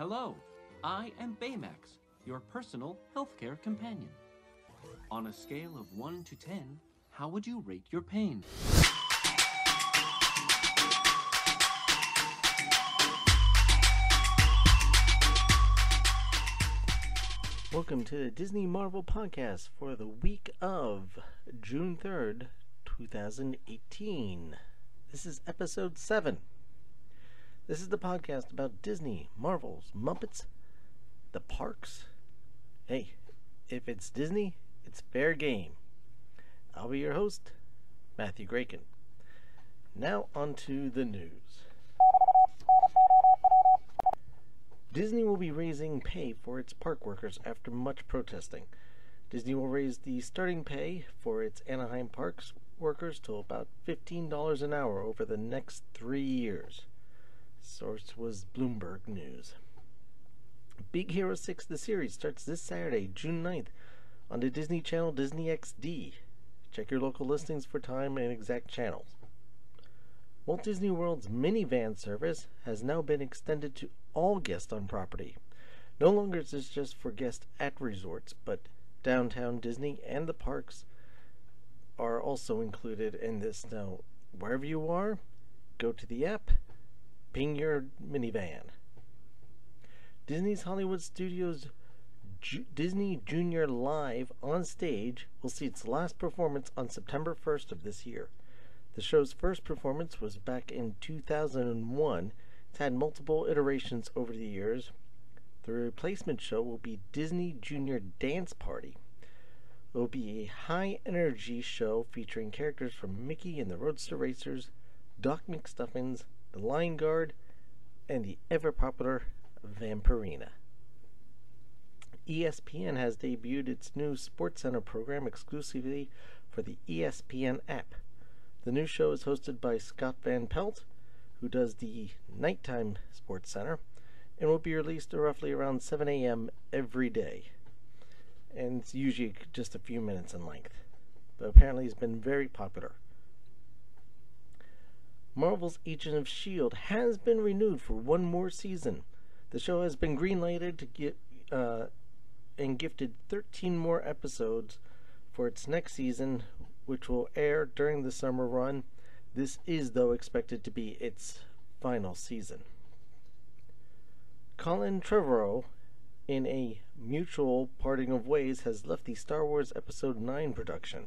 Hello, I am Baymax, your personal healthcare companion. On a scale of 1 to 10, how would you rate your pain? Welcome to the Disney Marvel podcast for the week of June 3rd, 2018. This is episode 7. This is the podcast about Disney, Marvels, Muppets, the parks. Hey, if it's Disney, it's fair game. I'll be your host, Matthew Graken. Now, on to the news. Disney will be raising pay for its park workers after much protesting. Disney will raise the starting pay for its Anaheim parks workers to about $15 an hour over the next three years. Source was Bloomberg News. Big Hero 6 the series starts this Saturday, June 9th, on the Disney Channel Disney XD. Check your local listings for time and exact channels. Walt Disney World's Minnie Van service has now been extended to all guests on property. No longer is this just for guests at resorts, but downtown Disney and the parks are also included in this. Now, wherever you are, go to the app, ping your Minnie Van. Disney's Hollywood Studios Disney Junior Live on stage will see its last performance on September 1st of this year. The show's first performance was back in 2001. It's had multiple iterations over the years. The replacement show will be Disney Junior Dance Party. It will be a high energy show featuring characters from Mickey and the Roadster Racers, Doc McStuffins, the Lion Guard, and the ever popular Vampirina. ESPN has debuted its new SportsCenter program exclusively for the ESPN app. The new show is hosted by Scott Van Pelt, who does the nighttime Sports Center, and will be released roughly around 7 a.m. every day. And it's usually just a few minutes in length. But apparently, it's been very popular. Marvel's Agent of S.H.I.E.L.D. has been renewed for one more season. The show has been greenlighted to get uh, and gifted 13 more episodes for its next season, which will air during the summer run. This is, though, expected to be its final season. Colin Trevorrow, in a mutual parting of ways, has left the Star Wars Episode 9 production.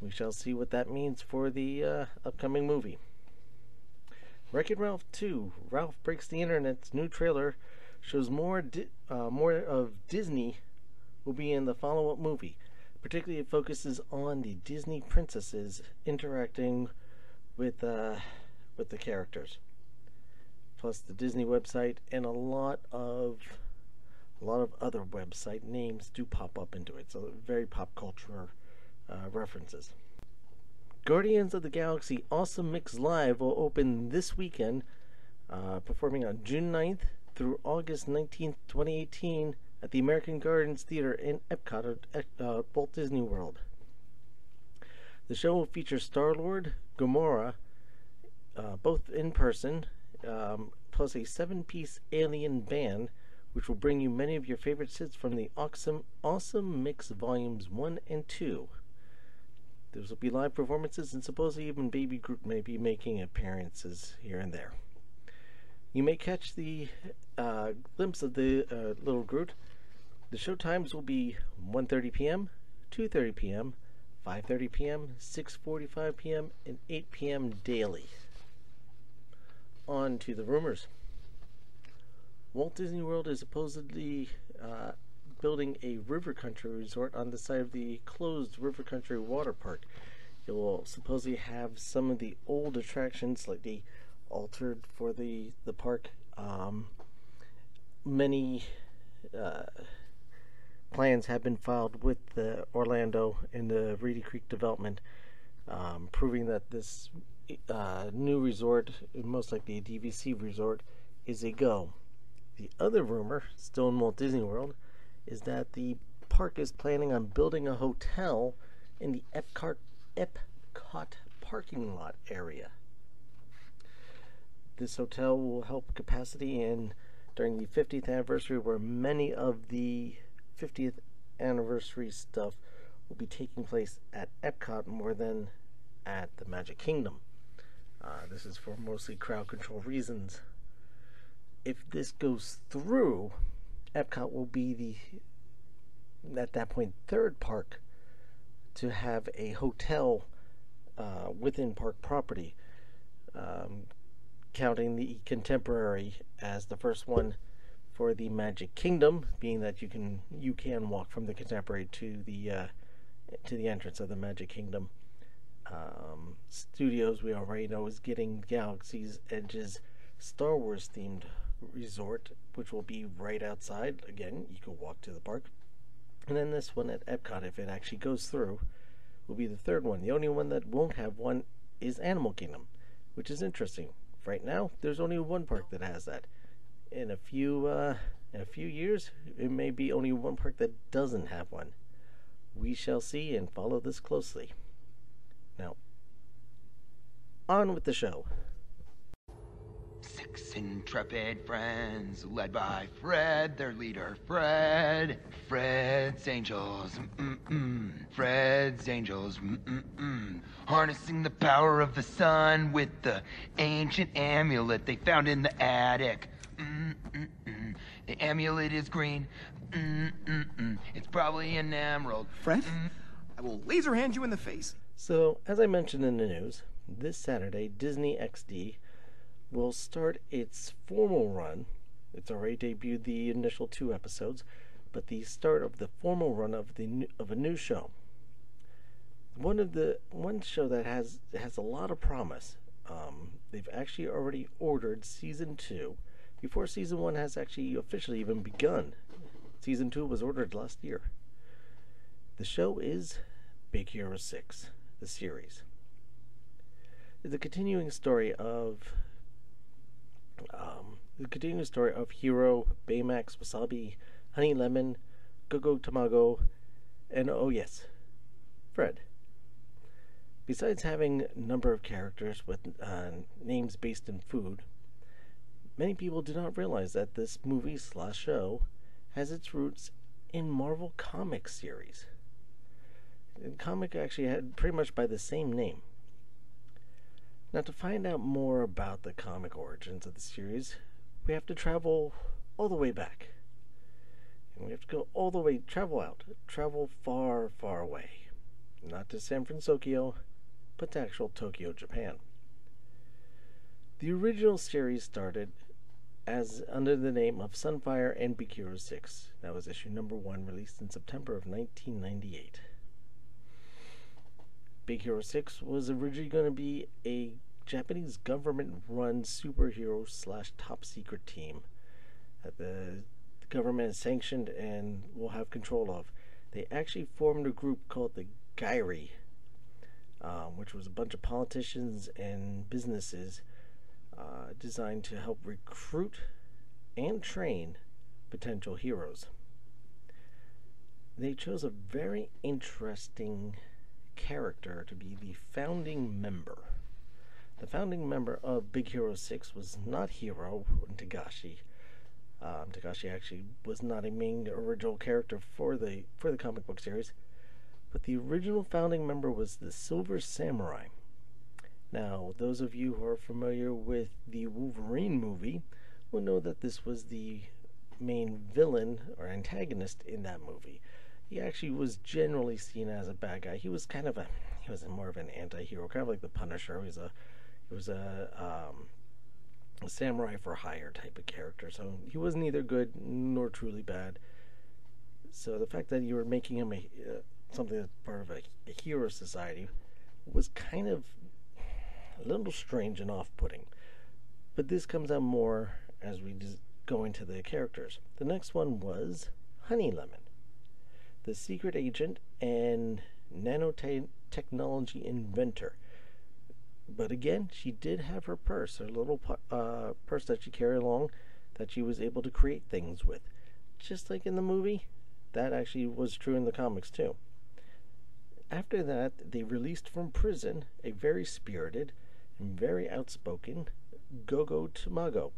We shall see what that means for the uh, upcoming movie. Wreck It Ralph 2 Ralph Breaks the Internet's new trailer shows more di- uh, more of Disney will be in the follow up movie. Particularly, it focuses on the Disney princesses interacting with uh, with the characters, plus the Disney website and a lot of a lot of other website names do pop up into it. So very pop culture uh, references. Guardians of the Galaxy Awesome Mix Live will open this weekend, uh, performing on June 9th through August 19th, 2018 at the American Gardens Theater in Epcot at uh, Walt Disney World. The show will feature Star Lord, Gamora, uh, both in person, um, plus a seven piece alien band, which will bring you many of your favorite hits from the awesome, awesome Mix Volumes 1 and 2. There will be live performances, and supposedly even Baby Groot may be making appearances here and there. You may catch the uh, glimpse of the uh, little Groot. The show times will be 1:30 p.m., 2:30 p.m., 5:30 p.m., 6:45 p.m., and 8 p.m. daily. On to the rumors. Walt Disney World is supposedly uh, building a river country resort on the side of the closed river country water park. It will supposedly have some of the old attractions slightly altered for the the park. Um, many uh, plans have been filed with the Orlando and the Reedy Creek development, um, proving that this uh, new resort, most likely a DVC resort, is a go. The other rumor, still in Walt Disney World, is that the park is planning on building a hotel in the Epcot, Epcot parking lot area. This hotel will help capacity and during the 50th anniversary, where many of the 50th anniversary stuff will be taking place at Epcot more than at the Magic Kingdom. Uh, this is for mostly crowd control reasons. If this goes through, Epcot will be the, at that point, third park to have a hotel uh, within park property, um, counting the Contemporary as the first one for the Magic Kingdom, being that you can you can walk from the Contemporary to the uh, to the entrance of the Magic Kingdom. Um, studios we already know is getting Galaxy's Edge's Star Wars themed resort, which will be right outside. Again, you can walk to the park. And then this one at Epcot, if it actually goes through, will be the third one. The only one that won't have one is Animal Kingdom, which is interesting. Right now, there's only one park that has that. In a few uh, in a few years, it may be only one park that doesn't have one. We shall see and follow this closely. Now, on with the show. Six intrepid friends, led by Fred, their leader, Fred. Fred's Angels, mm-mm. Fred's Angels, mm-mm. harnessing the power of the sun with the ancient amulet they found in the attic. Mm-mm-mm. The amulet is green. Mm-mm-mm. It's probably an emerald. Fred, mm. I will laser hand you in the face. So, as I mentioned in the news, this Saturday, Disney XD will start its formal run. It's already debuted the initial two episodes, but the start of the formal run of the of a new show. One of the one show that has has a lot of promise. Um, they've actually already ordered season two before season one has actually officially even begun. Season two was ordered last year. The show is Big Hero 6, the series. It's a continuing story of the continuing story of Hero, Baymax, Wasabi, Honey Lemon, Gogo Tamago, and oh yes, Fred. Besides having a number of characters with uh, names based in food, many people do not realize that this movie slash show has its roots in Marvel Comics series. The comic actually had pretty much by the same name. Now, to find out more about the comic origins of the series, we have to travel all the way back. And we have to go all the way, travel out, travel far, far away. Not to San Francisco, but to actual Tokyo, Japan. The original series started as under the name of Sunfire and Big Hero 6. That was issue number one, released in September of 1998. Big Hero 6 was originally going to be a Japanese government run superhero slash top secret team that the, the government sanctioned and will have control of. They actually formed a group called the Gairi, um, which was a bunch of politicians and businesses uh, designed to help recruit and train potential heroes. They chose a very interesting character to be the founding member. The founding member of Big Hero 6 was not Hiro Togashi. Um, Togashi actually was not a main original character for the for the comic book series, but the original founding member was the Silver Samurai. Now, those of you who are familiar with the Wolverine movie will know that this was the main villain or antagonist in that movie he actually was generally seen as a bad guy. He was kind of a he was more of an anti-hero, kind of like the Punisher. He was a he was a, um, a samurai for hire type of character. So he was neither good nor truly bad. So the fact that you were making him a uh, something that's part of a, a hero society was kind of a little strange and off-putting. But this comes out more as we go into the characters. The next one was Honey Lemon the secret agent and nanotechnology inventor. But again, she did have her purse, her little uh, purse that she carried along that she was able to create things with. Just like in the movie, that actually was true in the comics too. After that, they released from prison a very spirited and very outspoken Gogo Tamago.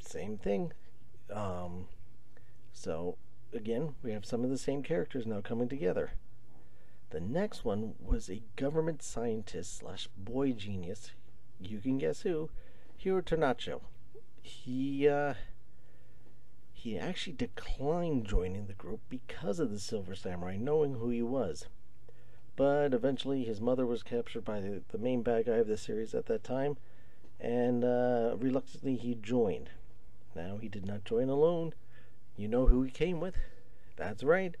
same thing. Um, so again, we have some of the same characters now coming together. The next one was a government scientist slash boy genius. You can guess who? Hiro Tornacho. He uh, he actually declined joining the group because of the Silver Samurai, knowing who he was. But eventually, his mother was captured by the, the main bad guy of the series at that time, and uh, reluctantly he joined. Now, he did not join alone. You know who he came with? That's right,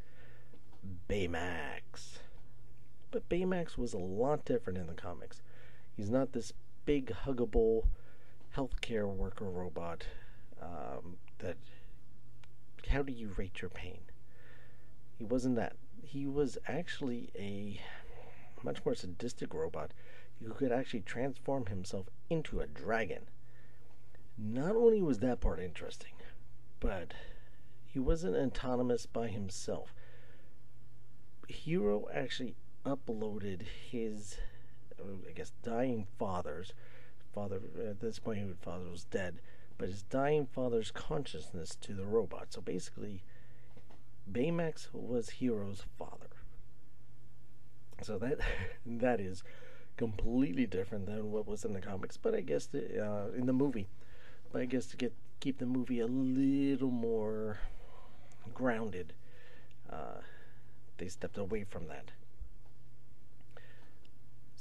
Baymax. But Baymax was a lot different in the comics. He's not this big, huggable healthcare worker robot um, that. How do you rate your pain? He wasn't that. He was actually a much more sadistic robot who could actually transform himself into a dragon. Not only was that part interesting, but he wasn't autonomous by himself. Hiro actually uploaded his, uh, I guess, dying father's father. At this point, his father was dead, but his dying father's consciousness to the robot. So basically, Baymax was Hiro's father. So that that is completely different than what was in the comics, but I guess the, uh, in the movie. But I guess to get keep the movie a little more grounded, uh, they stepped away from that.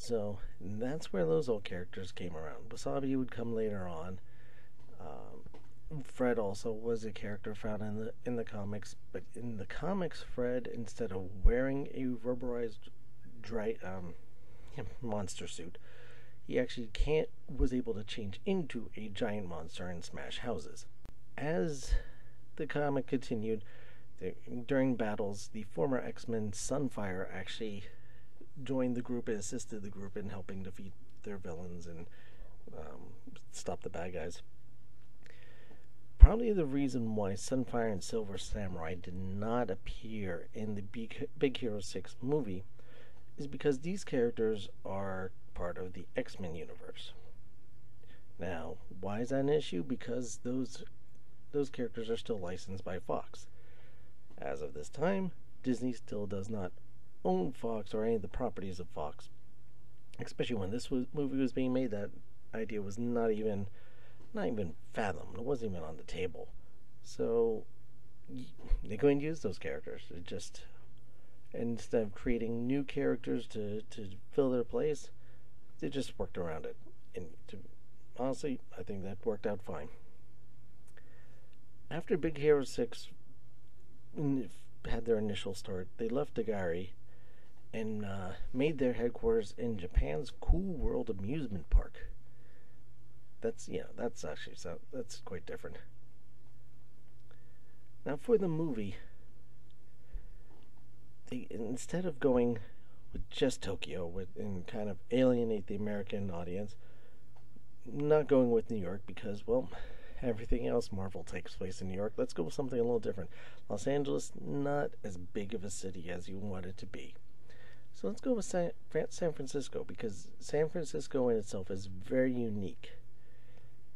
So that's where those old characters came around. Wasabi would come later on. Um, Fred also was a character found in the in the comics, but in the comics, Fred instead of wearing a rubberized dry um, monster suit, he actually can't was able to change into a giant monster and smash houses. As the comic continued, the, during battles, the former X-Men Sunfire actually joined the group and assisted the group in helping defeat their villains and um, stop the bad guys. Probably the reason why Sunfire and Silver Samurai did not appear in the Big, Big Hero 6 movie is because these characters are part of the X Men universe. Now, why is that an issue? Because those those characters are still licensed by Fox. As of this time, Disney still does not own Fox or any of the properties of Fox. Especially when this was, movie was being made, that idea was not even not even fathomed. It wasn't even on the table. So going to use those characters. It just instead of creating new characters to, to fill their place, they just worked around it. And to, honestly, I think that worked out fine. After Big Hero 6 had their initial start, they left Dagari and uh, made their headquarters in Japan's Cool World Amusement Park. That's yeah, that's actually so that's quite different. Now for the movie, they instead of going with just Tokyo with, and kind of alienate the American audience, not going with New York because well, everything else Marvel takes place in New York. Let's go with something a little different. Los Angeles, not as big of a city as you want it to be. So let's go with San, Francisco because San Francisco in itself is very unique.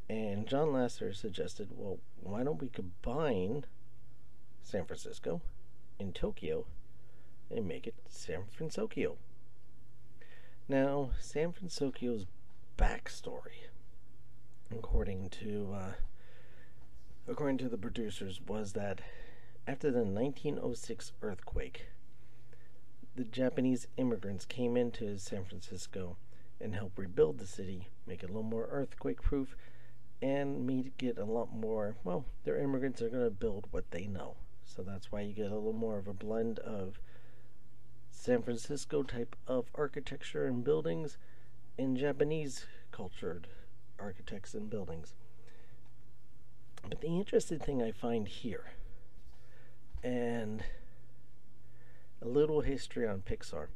And John Lasseter suggested, well, why don't we combine San Francisco and Tokyo and make it San Fransokyo? Now, San Fransokyo's backstory, according to uh, according to the producers, was that after the 1906 earthquake, the Japanese immigrants came into San Francisco and helped rebuild the city, make it a little more earthquake proof, and make it get a lot more. Well, their immigrants are going to build what they know. So that's why you get a little more of a blend of San Francisco type of architecture and buildings and Japanese cultured architects and buildings. But the interesting thing I find here, and a little history on Pixar.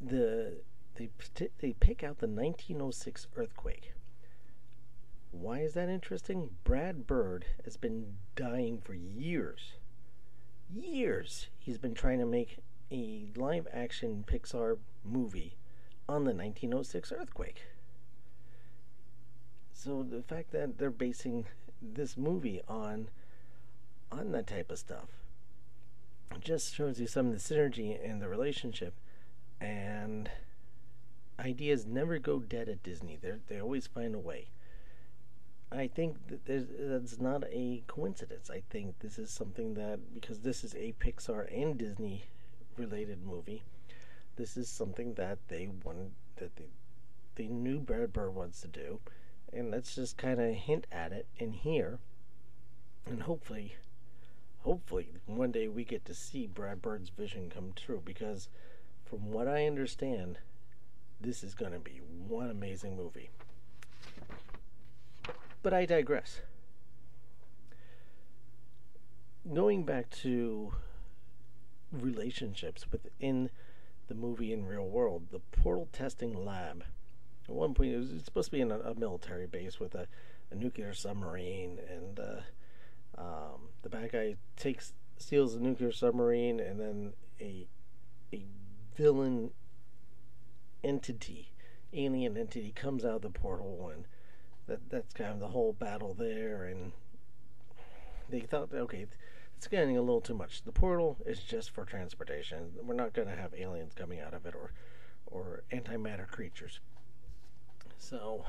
The they they pick out the 1906 earthquake. Why is that interesting? Brad Bird has been dying for years. Years. He's been trying to make a live action Pixar movie on the 1906 earthquake. So the fact that they're basing this movie on on that type of stuff. Just shows you some of the synergy in the relationship, and ideas never go dead at Disney. They they always find a way. I think that there's, that's not a coincidence. I think this is something that because this is a Pixar and Disney related movie, this is something that they wanted that they they knew Brad Bird wants to do, and let's just kind of hint at it in here, and hopefully, hopefully one day we get to see Brad Bird's vision come true. Because from what I understand, this is going to be one amazing movie. But I digress. Going back to relationships within the movie in real world, the portal testing lab. At one point, it was supposed to be in a, a military base with a, a nuclear submarine, and uh, um, the bad guy takes steals the nuclear submarine, and then a a villain entity, alien entity, comes out of the portal, and that that's kind of the whole battle there. And they thought, okay, it's getting a little too much. The portal is just for transportation. We're not going to have aliens coming out of it or or antimatter creatures. So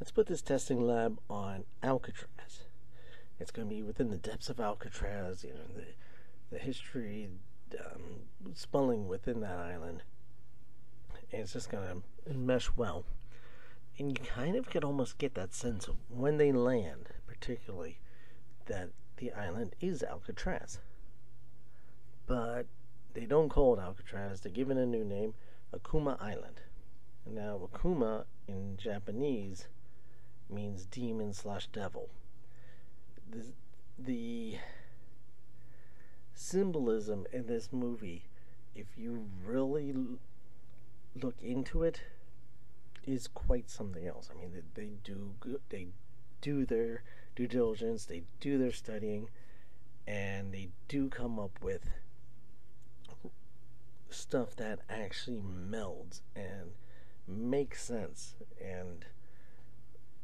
let's put this testing lab on Alcatraz. It's going to be within the depths of Alcatraz. You know the the history um, spelling within that island. And it's just going to mesh well. And you kind of could almost get that sense of when they land, particularly, that the island is Alcatraz. But they don't call it Alcatraz, they give it a new name, Akuma Island. And now, Akuma in Japanese means demon slash devil. The, the symbolism in this movie, if you really look into it, is quite something else. I mean, they, they do they do their due diligence, they do their studying, and they do come up with stuff that actually melds and makes sense and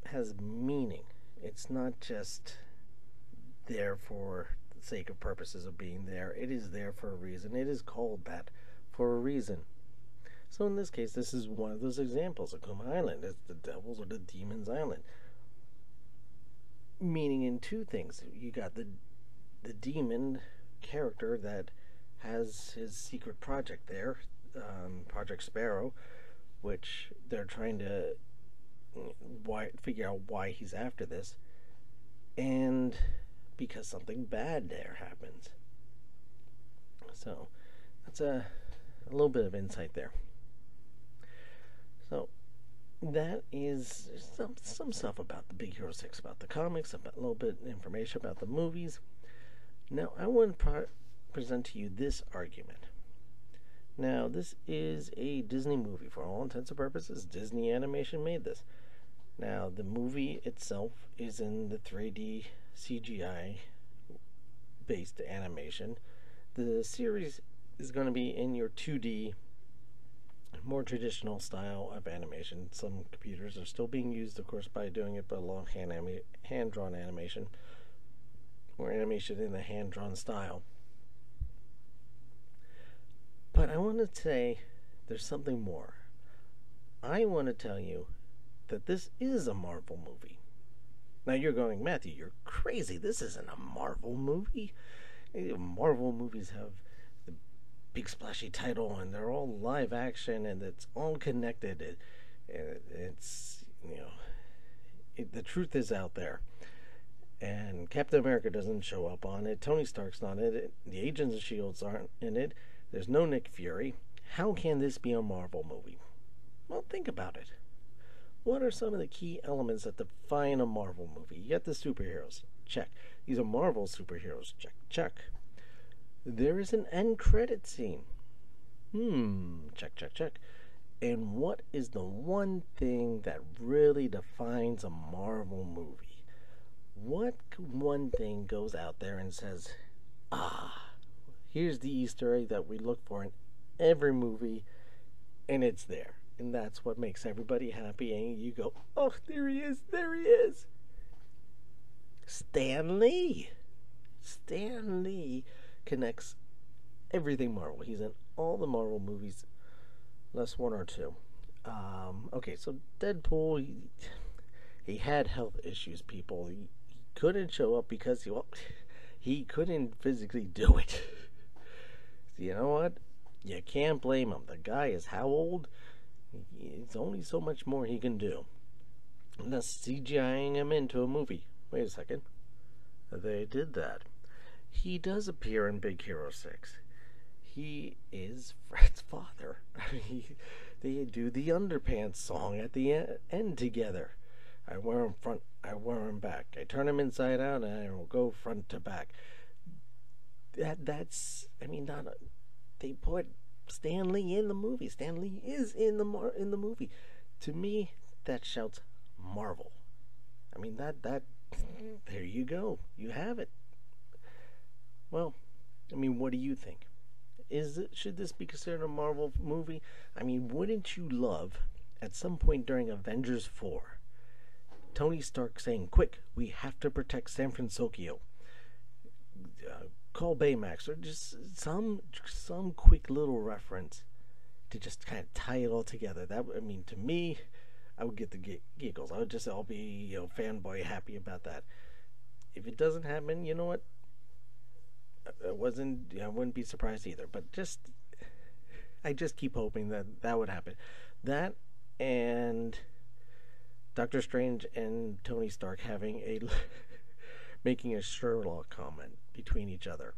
has meaning. It's not just there for the sake of purposes of being there. It is there for a reason. It is called that for a reason. So in this case, this is one of those examples. Akuma Island. It's the Devil's or the Demon's Island meaning in two things. You got the the demon character that has his secret project there, um, Project Sparrow, which they're trying to why figure out why he's after this, and because something bad there happens. So that's a, a little bit of insight there. So that is some some stuff about the Big Hero Six, about the comics, about a little bit information about the movies. Now, I want to present to you this argument. Now, this is a Disney movie for all intents and purposes. Disney Animation made this. Now, the movie itself is in the 3D CGI based animation. The series is going to be in your 2D more traditional style of animation. Some computers are still being used, of course, by doing it, but long hand hand drawn animation or animation in the hand drawn style. But I want to say there's something more. I want to tell you that this is a Marvel movie. Now you're going, Matthew, you're crazy. This isn't a Marvel movie. Marvel movies have the big splashy title and they're all live action and it's all connected. It, it it's you know it, the truth is out there. And Captain America doesn't show up on it. Tony Stark's not in it. The Agents of Shields aren't in it. There's no Nick Fury. How can this be a Marvel movie? Well, think about it. What are some of the key elements that define a Marvel movie? You got the superheroes. Check. These are Marvel superheroes. Check. Check. There is an end credit scene. Hmm, check, check, check. And what is the one thing that really defines a Marvel movie? What one thing goes out there and says, ah, here's the Easter egg that we look for in every movie, and it's there. And that's what makes everybody happy. And you go, oh, there he is, there he is. Stan Lee. Stan Lee connects everything Marvel. He's in all the Marvel movies, less one or two. Um, okay, so Deadpool, he, he had health issues. People, he, he couldn't show up because he well, he couldn't physically do it. you know what? You can't blame him. The guy is how old? It's only so much more he can do. Unless CGIing him into a movie. Wait a second. They did that. He does appear in Big Hero 6. He is Fred's father. he, they do the underpants song at the end together. I wear him front, I wear him back. I turn him inside out, and I will go front to back. That that's, I mean, not a, they put Stan Lee in the movie. Stan Lee is in the mar- in the movie. To me, that shouts Marvel. I mean that that there you go. You have it. Well, I mean, what do you think? Is it should this be considered a Marvel movie? I mean, wouldn't you love at some point during Avengers 4 Tony Stark saying, "Quick, we have to protect San Francisco." Uh, call Baymax or just some some quick little reference to just kind of tie it all together. That I mean, to me, I would get the giggles. I would just I'll be you know fanboy happy about that. If it doesn't happen, you know what? I wasn't I wouldn't be surprised either. But just I just keep hoping that that would happen. That and Doctor Strange and Tony Stark having a making a Sherlock comment between each other.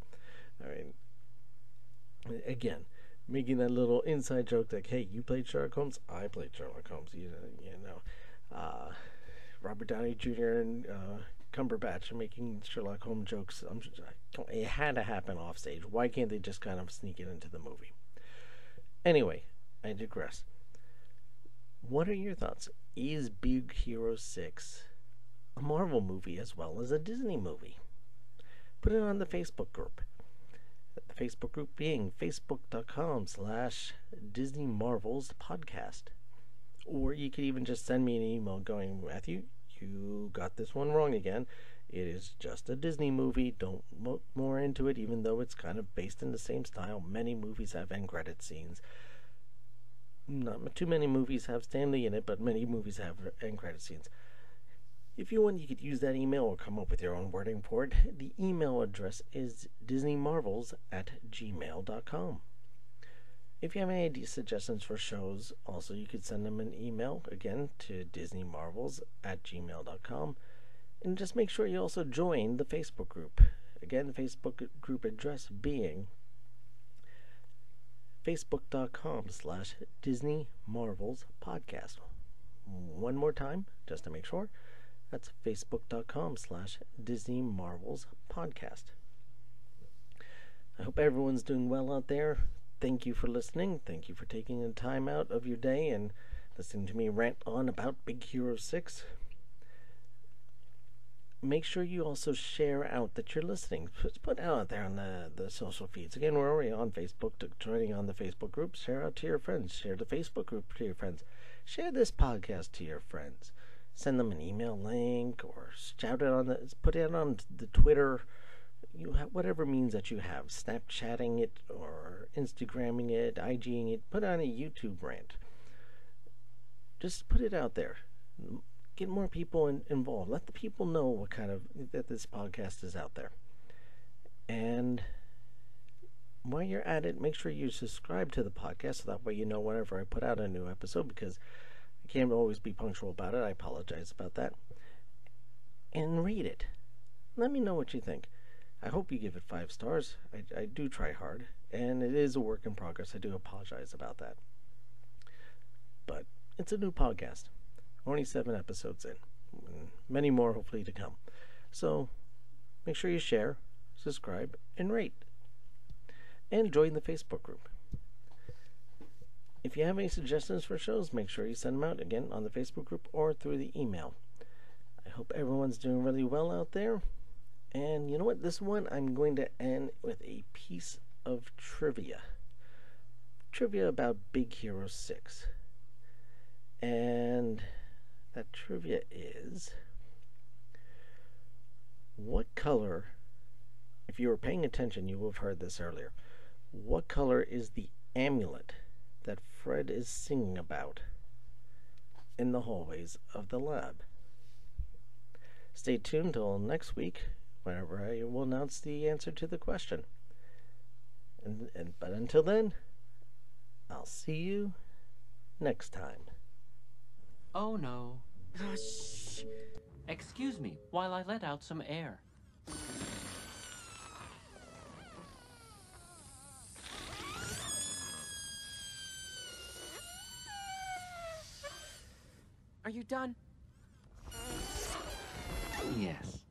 I mean, again, making that little inside joke like, "Hey, you played Sherlock Holmes. I played Sherlock Holmes." You know, you know. Uh, Robert Downey Jr. and uh, Cumberbatch making Sherlock Holmes jokes. I'm, it had to happen off stage. Why can't they just kind of sneak it into the movie? Anyway, I digress. What are your thoughts? Is Big Hero 6 a Marvel movie as well as a Disney movie? Put it on the Facebook group. The Facebook group being facebook.com slash Disney Marvels podcast. Or you could even just send me an email going, Matthew, you got this one wrong again. It is just a Disney movie. Don't look more into it, even though it's kind of based in the same style. Many movies have end credit scenes. Not too many movies have Stan Lee in it, but many movies have end credit scenes. If you want, you could use that email or come up with your own wording for it. The email address is disneymarvels at gmail.com. If you have any idea suggestions for shows, also you could send them an email again to disneymarvels at gmail.com. And just make sure you also join the Facebook group. Again, Facebook group address being facebook.com slash Disney Marvels Podcast. One more time, just to make sure. That's facebook.com slash Disney Marvels Podcast. I hope everyone's doing well out there. Thank you for listening. Thank you for taking the time out of your day and listening to me rant on about Big Hero 6. Make sure you also share out that you're listening. Put out there on the, the social feeds. Again, we're already on Facebook, joining on the Facebook group. Share out to your friends. Share the Facebook group to your friends. Share this podcast to your friends send them an email link or shout it on the put it on the Twitter. You have whatever means that you have snapchatting it or instagramming it iging it put on a youtube rant. Just put it out there. Get more people in, involved. Let the people know what kind of that this podcast is out there. And while you're at it make sure you subscribe to the podcast so that way you know whenever i put out a new episode because I can't always be punctual about it. I apologize about that. And read it. Let me know what you think. I hope you give it five stars. I, I do try hard, and it is a work in progress. I do apologize about that. But it's a new podcast. Only seven episodes in. Many more hopefully to come. So make sure you share, subscribe, and rate. And join the Facebook group. If you have any suggestions for shows, make sure you send them out again on the Facebook group or through the email. I hope everyone's doing really well out there. And you know what? This one I'm going to end with a piece of trivia. Trivia about Big Hero 6. And that trivia is what color, if you were paying attention, you would have heard this earlier. What color is the amulet Fred is singing about in the hallways of the lab? Stay tuned till next week, whenever I will announce the answer to the question. And, and but until then, I'll see you next time. Oh no. Excuse me while I let out some air. Are you done? Yes.